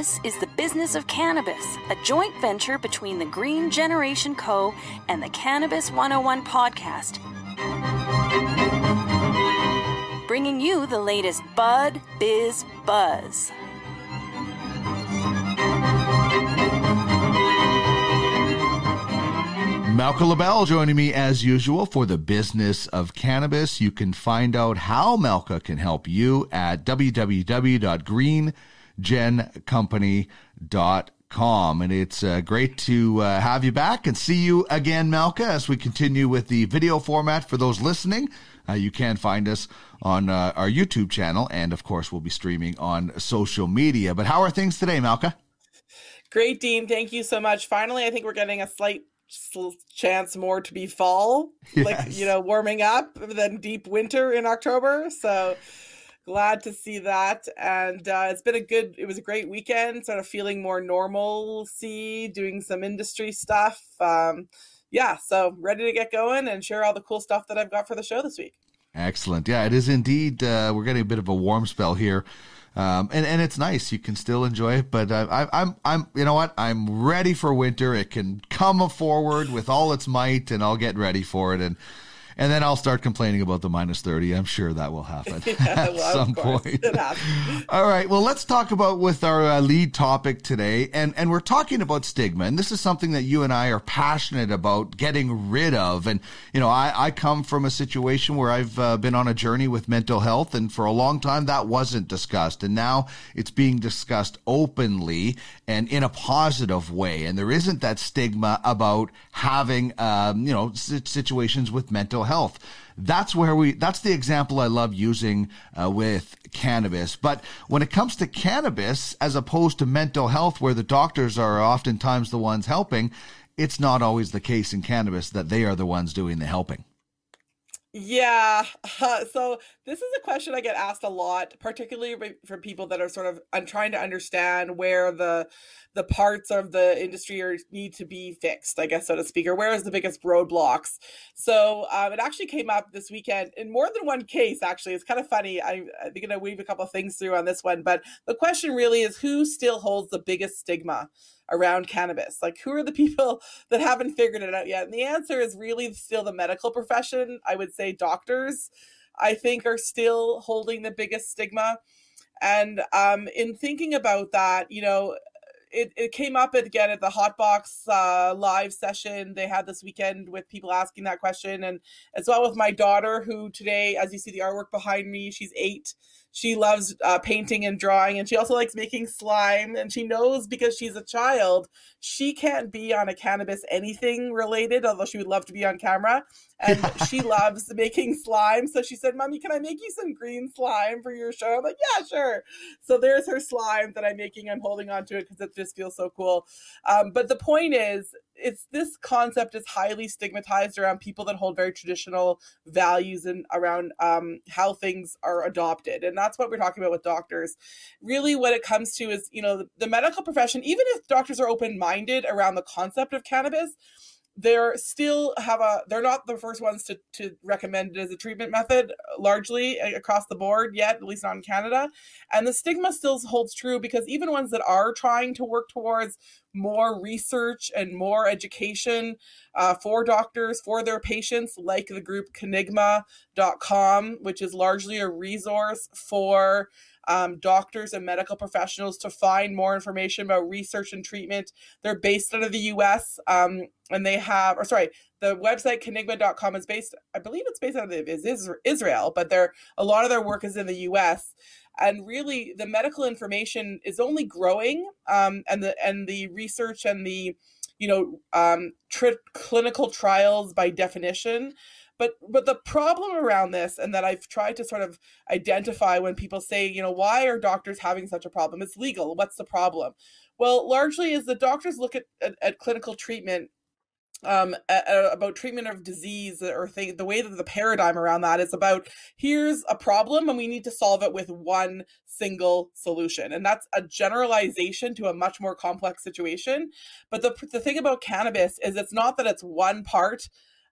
This is the Business of Cannabis, a joint venture between the Green Generation Co. and the Cannabis 101 podcast. Bringing you the latest Bud Biz Buzz. Malka Labell joining me as usual for the business of cannabis. You can find out how Malka can help you at www.greengencompany.com. And it's uh, great to uh, have you back and see you again, Malka, as we continue with the video format for those listening. Uh, you can find us on uh, our YouTube channel, and of course, we'll be streaming on social media. But how are things today, Malka? Great, Dean. Thank you so much. Finally, I think we're getting a slight chance more to be fall, yes. like you know, warming up than deep winter in October. So glad to see that, and uh, it's been a good. It was a great weekend. Sort of feeling more normalcy, doing some industry stuff. Um, yeah, so ready to get going and share all the cool stuff that I've got for the show this week. Excellent. Yeah, it is indeed. Uh, we're getting a bit of a warm spell here um, and and it's nice. You can still enjoy it, but uh, I, I'm I'm you know what? I'm ready for winter. It can come forward with all its might, and I'll get ready for it. And and then I'll start complaining about the minus 30. I'm sure that will happen yeah, at well, some point. All right. Well, let's talk about with our uh, lead topic today. And, and we're talking about stigma. And this is something that you and I are passionate about getting rid of. And, you know, I, I come from a situation where I've uh, been on a journey with mental health. And for a long time, that wasn't discussed. And now it's being discussed openly and in a positive way. And there isn't that stigma about having, um, you know, situations with mental health. That's where we, that's the example I love using uh, with cannabis. But when it comes to cannabis, as opposed to mental health, where the doctors are oftentimes the ones helping, it's not always the case in cannabis that they are the ones doing the helping. Yeah. Uh, so this is a question I get asked a lot, particularly from people that are sort of I'm trying to understand where the the parts of the industry are, need to be fixed, I guess so to speak, or where is the biggest roadblocks. So um, it actually came up this weekend in more than one case. Actually, it's kind of funny. I, I'm going to weave a couple things through on this one, but the question really is who still holds the biggest stigma around cannabis? Like, who are the people that haven't figured it out yet? And the answer is really still the medical profession. I would say doctors, I think, are still holding the biggest stigma. And um, in thinking about that, you know, it, it came up again at the Hotbox uh, live session they had this weekend with people asking that question, and as well with my daughter, who today, as you see the artwork behind me, she's eight she loves uh, painting and drawing and she also likes making slime and she knows because she's a child she can't be on a cannabis anything related although she would love to be on camera. And she loves making slime so she said mommy can i make you some green slime for your show? I'm like yeah sure. So there's her slime that i'm making i'm holding on to it because it just feels so cool. Um, but the point is it's this concept is highly stigmatized around people that hold very traditional values and around um, how things are adopted. And that's what we're talking about with doctors. Really what it comes to is you know the, the medical profession even if doctors are open-minded around the concept of cannabis they're still have a they're not the first ones to to recommend it as a treatment method largely across the board yet at least not in canada. And the stigma still holds true because even ones that are trying to work towards more research and more education uh, for doctors for their patients like the group cannigma.com which is largely a resource for um, doctors and medical professionals to find more information about research and treatment. They're based out of the US um, and they have, or sorry, the website cannigma.com is based, I believe it's based out of is Israel, but they're, a lot of their work is in the US. And really, the medical information is only growing, um, and the and the research and the you know um, tri- clinical trials by definition but but the problem around this and that i've tried to sort of identify when people say you know why are doctors having such a problem? It's legal. What's the problem? Well largely is the doctors look at, at, at clinical treatment um, about treatment of disease or th- the way that the paradigm around that is about here's a problem and we need to solve it with one single solution. And that's a generalization to a much more complex situation. But the, the thing about cannabis is it's not that it's one part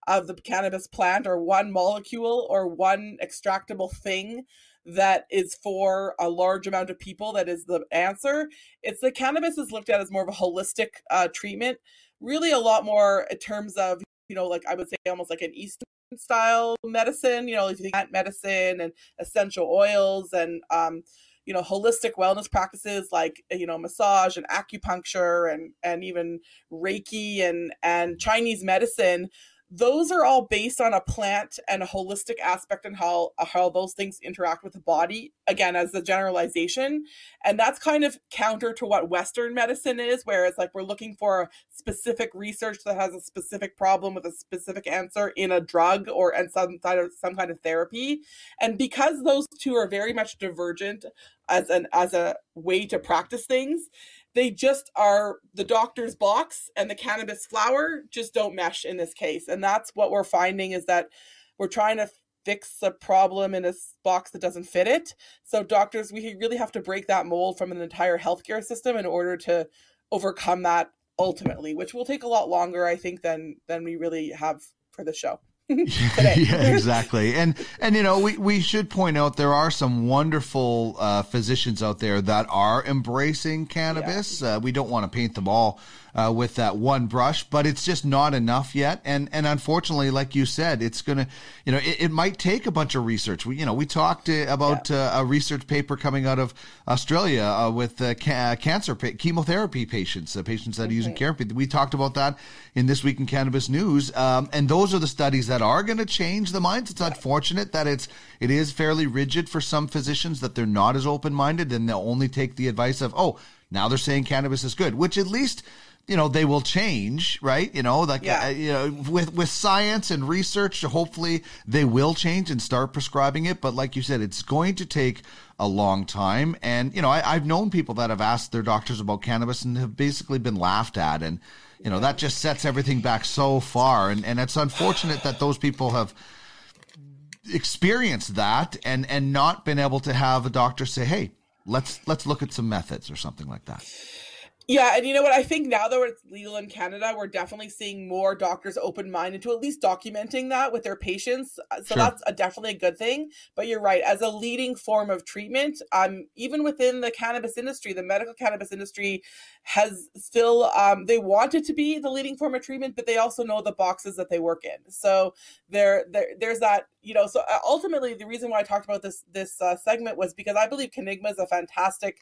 of the cannabis plant or one molecule or one extractable thing that is for a large amount of people that is the answer. It's the cannabis is looked at as more of a holistic uh, treatment, really a lot more in terms of, you know, like I would say almost like an Eastern style medicine, you know, like medicine and essential oils and, um, you know holistic wellness practices like you know massage and acupuncture and and even reiki and and chinese medicine those are all based on a plant and a holistic aspect and how how those things interact with the body again as a generalization. And that's kind of counter to what western medicine is where it's like we're looking for a specific research that has a specific problem with a specific answer in a drug or and some of some kind of therapy. And because those two are very much divergent as an as a way to practice things they just are the doctor's box and the cannabis flower just don't mesh in this case. And that's what we're finding is that we're trying to fix a problem in a box that doesn't fit it. So doctors we really have to break that mold from an entire healthcare system in order to overcome that ultimately which will take a lot longer i think than than we really have for the show yeah, exactly. And and you know, we we should point out there are some wonderful uh, physicians out there that are embracing cannabis. Yeah. Uh, we don't want to paint them all uh, with that one brush, but it's just not enough yet. And and unfortunately, like you said, it's gonna, you know, it, it might take a bunch of research. We, you know, we talked uh, about yeah. uh, a research paper coming out of Australia uh, with uh, ca- cancer pa- chemotherapy patients, uh, patients that mm-hmm. are using therapy. We talked about that in this week in cannabis news, um, and those are the studies that are going to change the minds. It's unfortunate that it's it is fairly rigid for some physicians that they're not as open minded and they'll only take the advice of oh now they're saying cannabis is good, which at least you know they will change right? You know like yeah. uh, you know with with science and research hopefully they will change and start prescribing it. But like you said it's going to take a long time. And you know I, have known people that have asked their doctors about cannabis and have basically been laughed at. And you know that just sets everything back so far. And and it's unfortunate that those people have experienced that and and not been able to have a doctor say hey let's let's look at some methods or something like that yeah, and you know what? I think now that it's legal in Canada, we're definitely seeing more doctors open minded to at least documenting that with their patients. Uh, so sure. that's a, definitely a good thing. But you're right, as a leading form of treatment, um, even within the cannabis industry, the medical cannabis industry has still um, they want it to be the leading form of treatment, but they also know the boxes that they work in. So there, there there's that you know. So uh, ultimately, the reason why I talked about this this uh, segment was because I believe Cannigma is a fantastic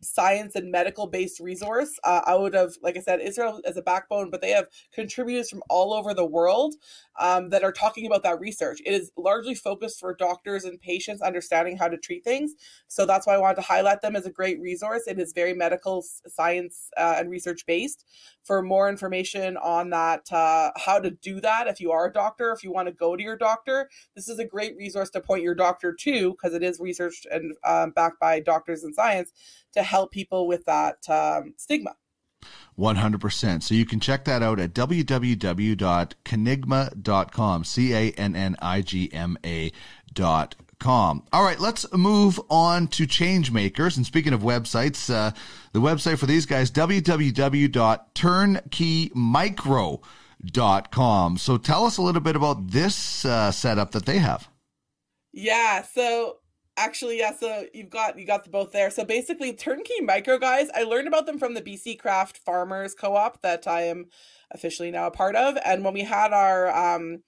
science and medical based resource uh, out of like i said israel as a backbone but they have contributors from all over the world um, that are talking about that research. It is largely focused for doctors and patients understanding how to treat things. So that's why i wanted to highlight them as a great resource. It is very medical science uh, and research based. For more information on that uh, how to do that if you are a doctor if you want to go to your doctor this is a great resource to point your doctor to because it is researched and um, backed by doctors and science to help people with that um, stigma. 100%. So you can check that out at www.cannigma.com, C A N N I G M A.com. All right, let's move on to Changemakers. And speaking of websites, uh, the website for these guys, www.turnkeymicro.com. So tell us a little bit about this uh, setup that they have. Yeah, so actually yeah so you've got you got the both there. So basically turnkey micro guys i learned about them from the bc craft farmers co-op that i am officially now a part of. And when we had our um,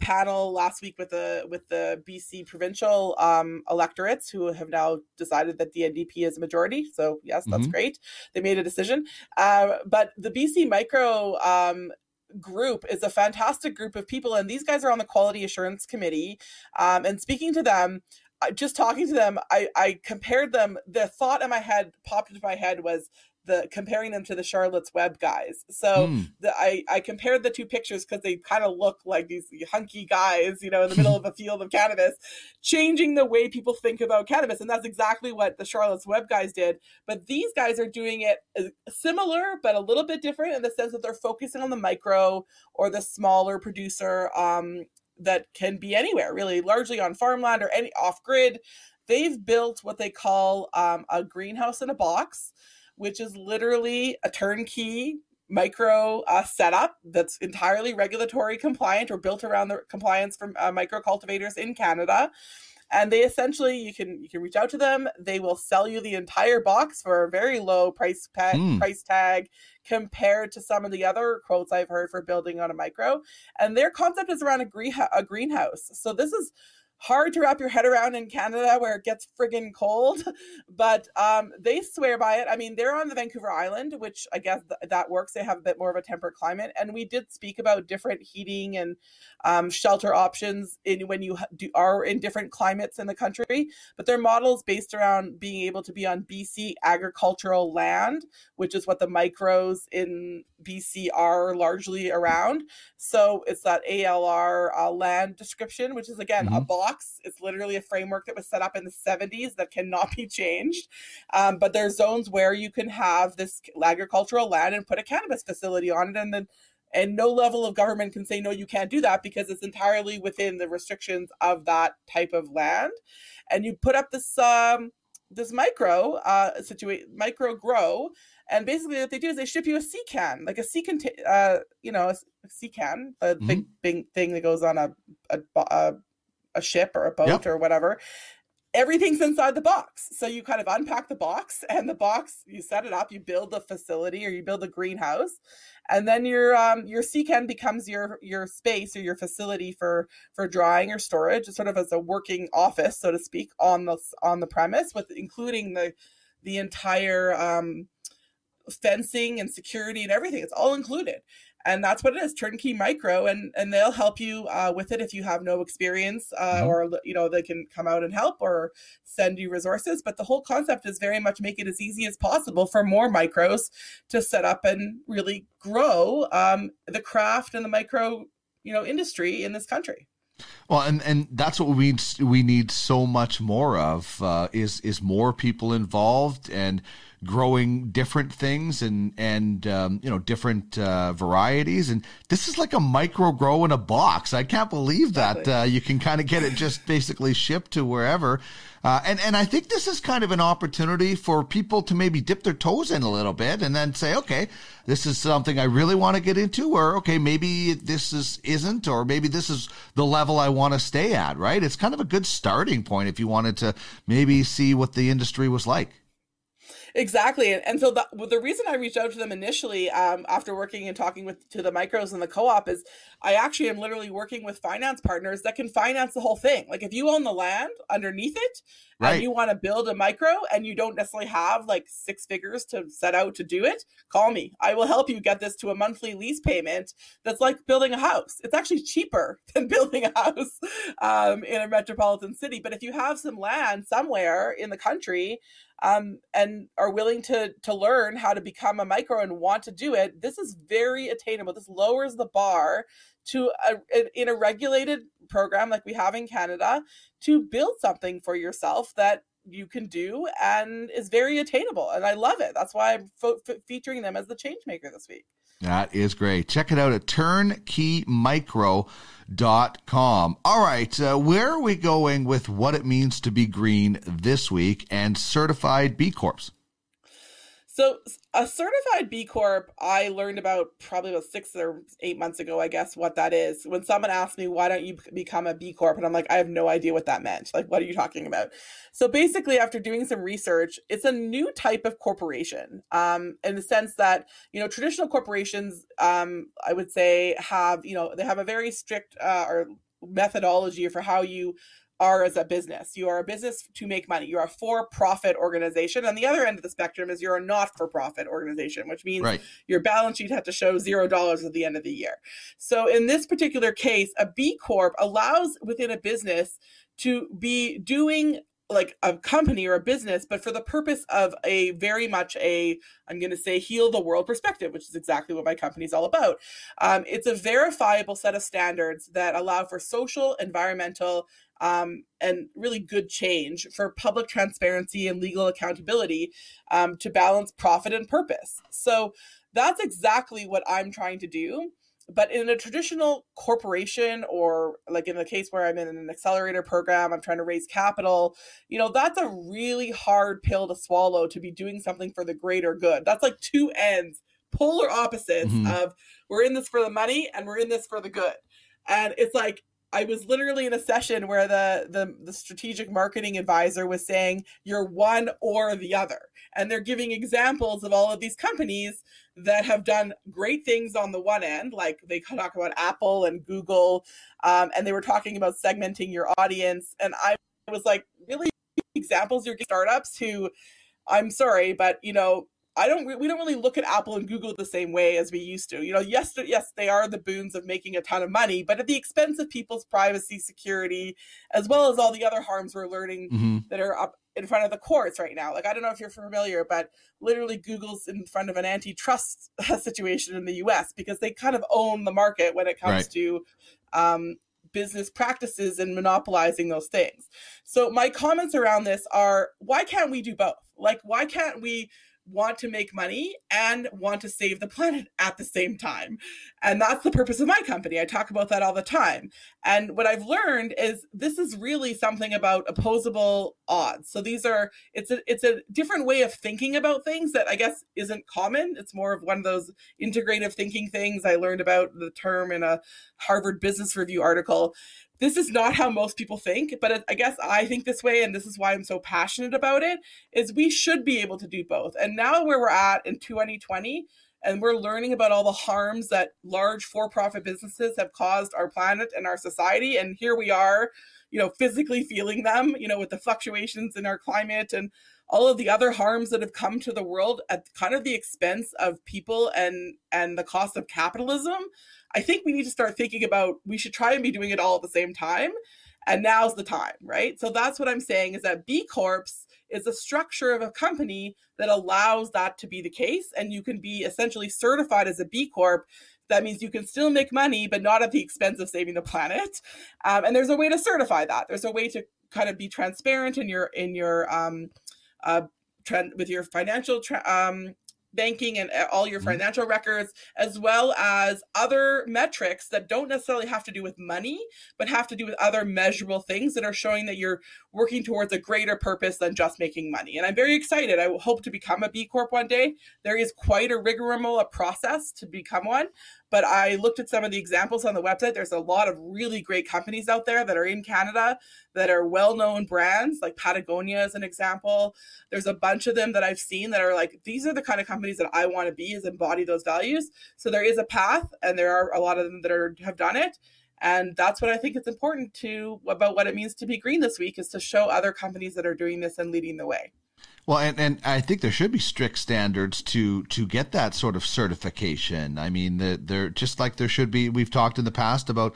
panel last week with the with the bc provincial um, electorates who have now decided that the ndp is a majority. So yes that's mm-hmm. great. They made a decision. Uh, but the bc micro um, group is a fantastic group of people and these guys are on the quality assurance committee. Um, and speaking to them just talking to them, I, I compared them. The thought in my head popped into my head was the comparing them to the Charlotte's Web guys. So mm. the, I I compared the two pictures because they kind of look like these hunky guys, you know, in the middle of a field of cannabis, changing the way people think about cannabis, and that's exactly what the Charlotte's Web guys did. But these guys are doing it uh, similar, but a little bit different in the sense that they're focusing on the micro or the smaller producer um, that can be anywhere, really, largely on farmland or any off grid. They've built what they call um, a greenhouse in a box, which is literally a turnkey micro uh, setup that's entirely regulatory compliant or built around the compliance from uh, micro cultivators in Canada. And they essentially you can you can reach out to them. They will sell you the entire box for a very low price pa- mm. price tag compared to some of the other quotes I've heard for building on a micro. And their concept is around a, green a greenhouse. So this is hard to wrap your head around in Canada where it gets friggin' cold, but um, they swear by it. I mean, they're on the Vancouver Island, which I guess th- that works. They have a bit more of a temperate climate, and we did speak about different heating and um, shelter options in when you do, are in different climates in the country. But their model is based around being able to be on BC agricultural land, which is what the micros in BC are largely around. So it's that ALR uh, land description, which is again mm-hmm. a box. It's literally a framework that was set up in the 70s that cannot be changed. Um, but there's zones where you can have this agricultural land and put a cannabis facility on it, and then and no level of government can say no you can't do that because it's entirely within the restrictions of that type of land and you put up this um this micro uh situate micro grow and basically, what they do is they ship you a sea can, like a sea can, uh, you know, a, a sea can, a mm-hmm. big big thing that goes on a a, a, a ship or a boat yep. or whatever. Everything's inside the box. So you kind of unpack the box, and the box you set it up, you build the facility or you build a greenhouse, and then your um your sea can becomes your your space or your facility for for drying or storage, sort of as a working office, so to speak, on the on the premise, with including the the entire um fencing and security and everything. It's all included. And that's what it is, turnkey micro, and and they'll help you uh, with it if you have no experience, uh, mm-hmm. or you know they can come out and help or send you resources. But the whole concept is very much make it as easy as possible for more micros to set up and really grow um, the craft and the micro you know industry in this country. Well, and, and that's what we we need so much more of uh, is is more people involved and growing different things and and um, you know different uh, varieties. And this is like a micro grow in a box. I can't believe that uh, you can kind of get it just basically shipped to wherever. Uh, and and I think this is kind of an opportunity for people to maybe dip their toes in a little bit and then say, okay, this is something I really want to get into, or okay, maybe this is isn't, or maybe this is the level I want to stay at. Right? It's kind of a good starting point if you wanted to maybe see what the industry was like. Exactly, and, and so the the reason I reached out to them initially, um, after working and talking with to the micros and the co-op, is I actually am literally working with finance partners that can finance the whole thing. Like if you own the land underneath it, right. and you want to build a micro, and you don't necessarily have like six figures to set out to do it, call me. I will help you get this to a monthly lease payment that's like building a house. It's actually cheaper than building a house um, in a metropolitan city. But if you have some land somewhere in the country um, and are willing to to learn how to become a micro and want to do it, this is very attainable. This lowers the bar to a, in a regulated program like we have in Canada to build something for yourself that you can do and is very attainable. And I love it. That's why I'm fo- featuring them as the change maker this week. That is great. Check it out at turnkeymicro.com. All right, uh, where are we going with what it means to be green this week and certified B Corps? So, a certified B Corp, I learned about probably about six or eight months ago, I guess, what that is. When someone asked me, why don't you become a B Corp? And I'm like, I have no idea what that meant. Like, what are you talking about? So, basically, after doing some research, it's a new type of corporation um, in the sense that, you know, traditional corporations, um, I would say, have, you know, they have a very strict uh, or methodology for how you are as a business. You are a business to make money. You're a for-profit organization. On the other end of the spectrum is you're a not-for-profit organization, which means right. your balance sheet has to show zero dollars at the end of the year. So in this particular case, a B Corp allows within a business to be doing like a company or a business, but for the purpose of a very much a, I'm going to say, heal the world perspective, which is exactly what my company is all about. Um, it's a verifiable set of standards that allow for social, environmental, um, and really good change for public transparency and legal accountability um, to balance profit and purpose. So that's exactly what I'm trying to do. But in a traditional corporation, or like in the case where I'm in an accelerator program, I'm trying to raise capital, you know, that's a really hard pill to swallow to be doing something for the greater good. That's like two ends, polar opposites mm-hmm. of we're in this for the money and we're in this for the good. And it's like, I was literally in a session where the, the the strategic marketing advisor was saying you're one or the other, and they're giving examples of all of these companies that have done great things on the one end, like they talk about Apple and Google, um, and they were talking about segmenting your audience, and I was like, really? Examples? You're startups who, I'm sorry, but you know I don't we don't really look at Apple and Google the same way as we used to. You know, yes, yes, they are the boons of making a ton of money, but at the expense of people's privacy, security, as well as all the other harms we're learning mm-hmm. that are up in front of the courts right now. Like I don't know if you're familiar, but literally Google's in front of an antitrust situation in the US because they kind of own the market when it comes right. to um, business practices and monopolizing those things. So my comments around this are why can't we do both? Like why can't we want to make money and want to save the planet at the same time. And that's the purpose of my company. I talk about that all the time. And what I've learned is this is really something about opposable odds. So these are it's a it's a different way of thinking about things that I guess isn't common. It's more of one of those integrative thinking things I learned about the term in a Harvard Business Review article this is not how most people think but i guess i think this way and this is why i'm so passionate about it is we should be able to do both. And now where we're at in 2020 and we're learning about all the harms that large for-profit businesses have caused our planet and our society and here we are you know physically feeling them you know with the fluctuations in our climate and all of the other harms that have come to the world at kind of the expense of people and and the cost of capitalism I think we need to start thinking about we should try and be doing it all at the same time. And now's the time, right? So that's what I'm saying is that B Corps is a structure of a company that allows that to be the case. And you can be essentially certified as a B Corp. That means you can still make money, but not at the expense of saving the planet. Um, and there's a way to certify that. There's a way to kind of be transparent in your in your um, uh, trend with your financial tra- um, banking and uh, all your mm-hmm. financial records, as well as other metrics that don't necessarily have to do with money, but have to do with other measurable things that are showing that you're working towards a greater purpose than just making money. And I'm very excited. I hope to become a B Corp one day. There is quite a rigmarole a process to become one, but I looked at some of the examples on the website. There's a lot of really great companies out there that are in Canada that are well known brands, like Patagonia is an example. There's a bunch of them that I've seen that are like, these are the kind of companies that I want to be, is embody those values. So there is a path, and there are a lot of them that are have done it. And that's what I think is important to about what it means to be green this week is to show other companies that are doing this and leading the way. Well, and, and I think there should be strict standards to to get that sort of certification. I mean, the, they're just like there should be. We've talked in the past about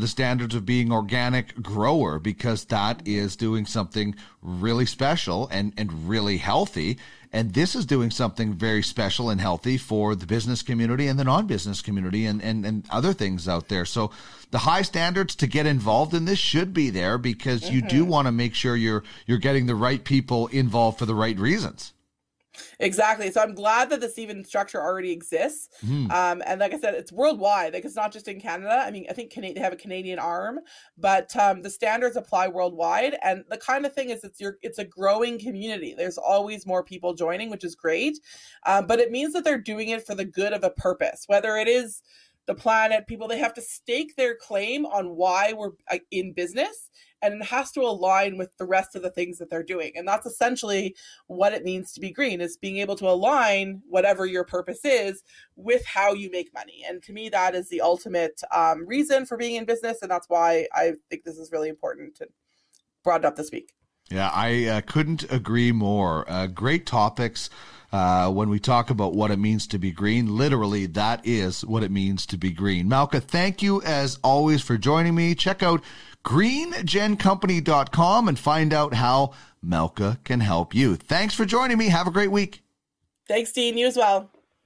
the standards of being organic grower because that is doing something really special and, and really healthy. And this is doing something very special and healthy for the business community and the non business community and, and, and other things out there. So the high standards to get involved in this should be there because mm-hmm. you do mm-hmm. want to make sure you're you're getting the right people involved for the right reasons. Exactly. So I'm glad that this even structure already exists. Mm. Um, and like I said, it's worldwide. Like it's not just in Canada. I mean, I think Canada, they have a Canadian arm, but um, the standards apply worldwide. And the kind of thing is, it's your it's a growing community. There's always more people joining, which is great. Um, but it means that they're doing it for the good of a purpose, whether it is the planet, people. They have to stake their claim on why we're uh, in business and it has to align with the rest of the things that they're doing and that's essentially what it means to be green is being able to align whatever your purpose is with how you make money and to me that is the ultimate um, reason for being in business and that's why i think this is really important to brought up this week yeah i uh, couldn't agree more uh, great topics uh, when we talk about what it means to be green. Literally, that is what it means to be green. Malka, thank you as always for joining me. Check out greengencompany.com and find out how Malka can help you. Thanks for joining me. Have a great week. Thanks, Dean. You as well.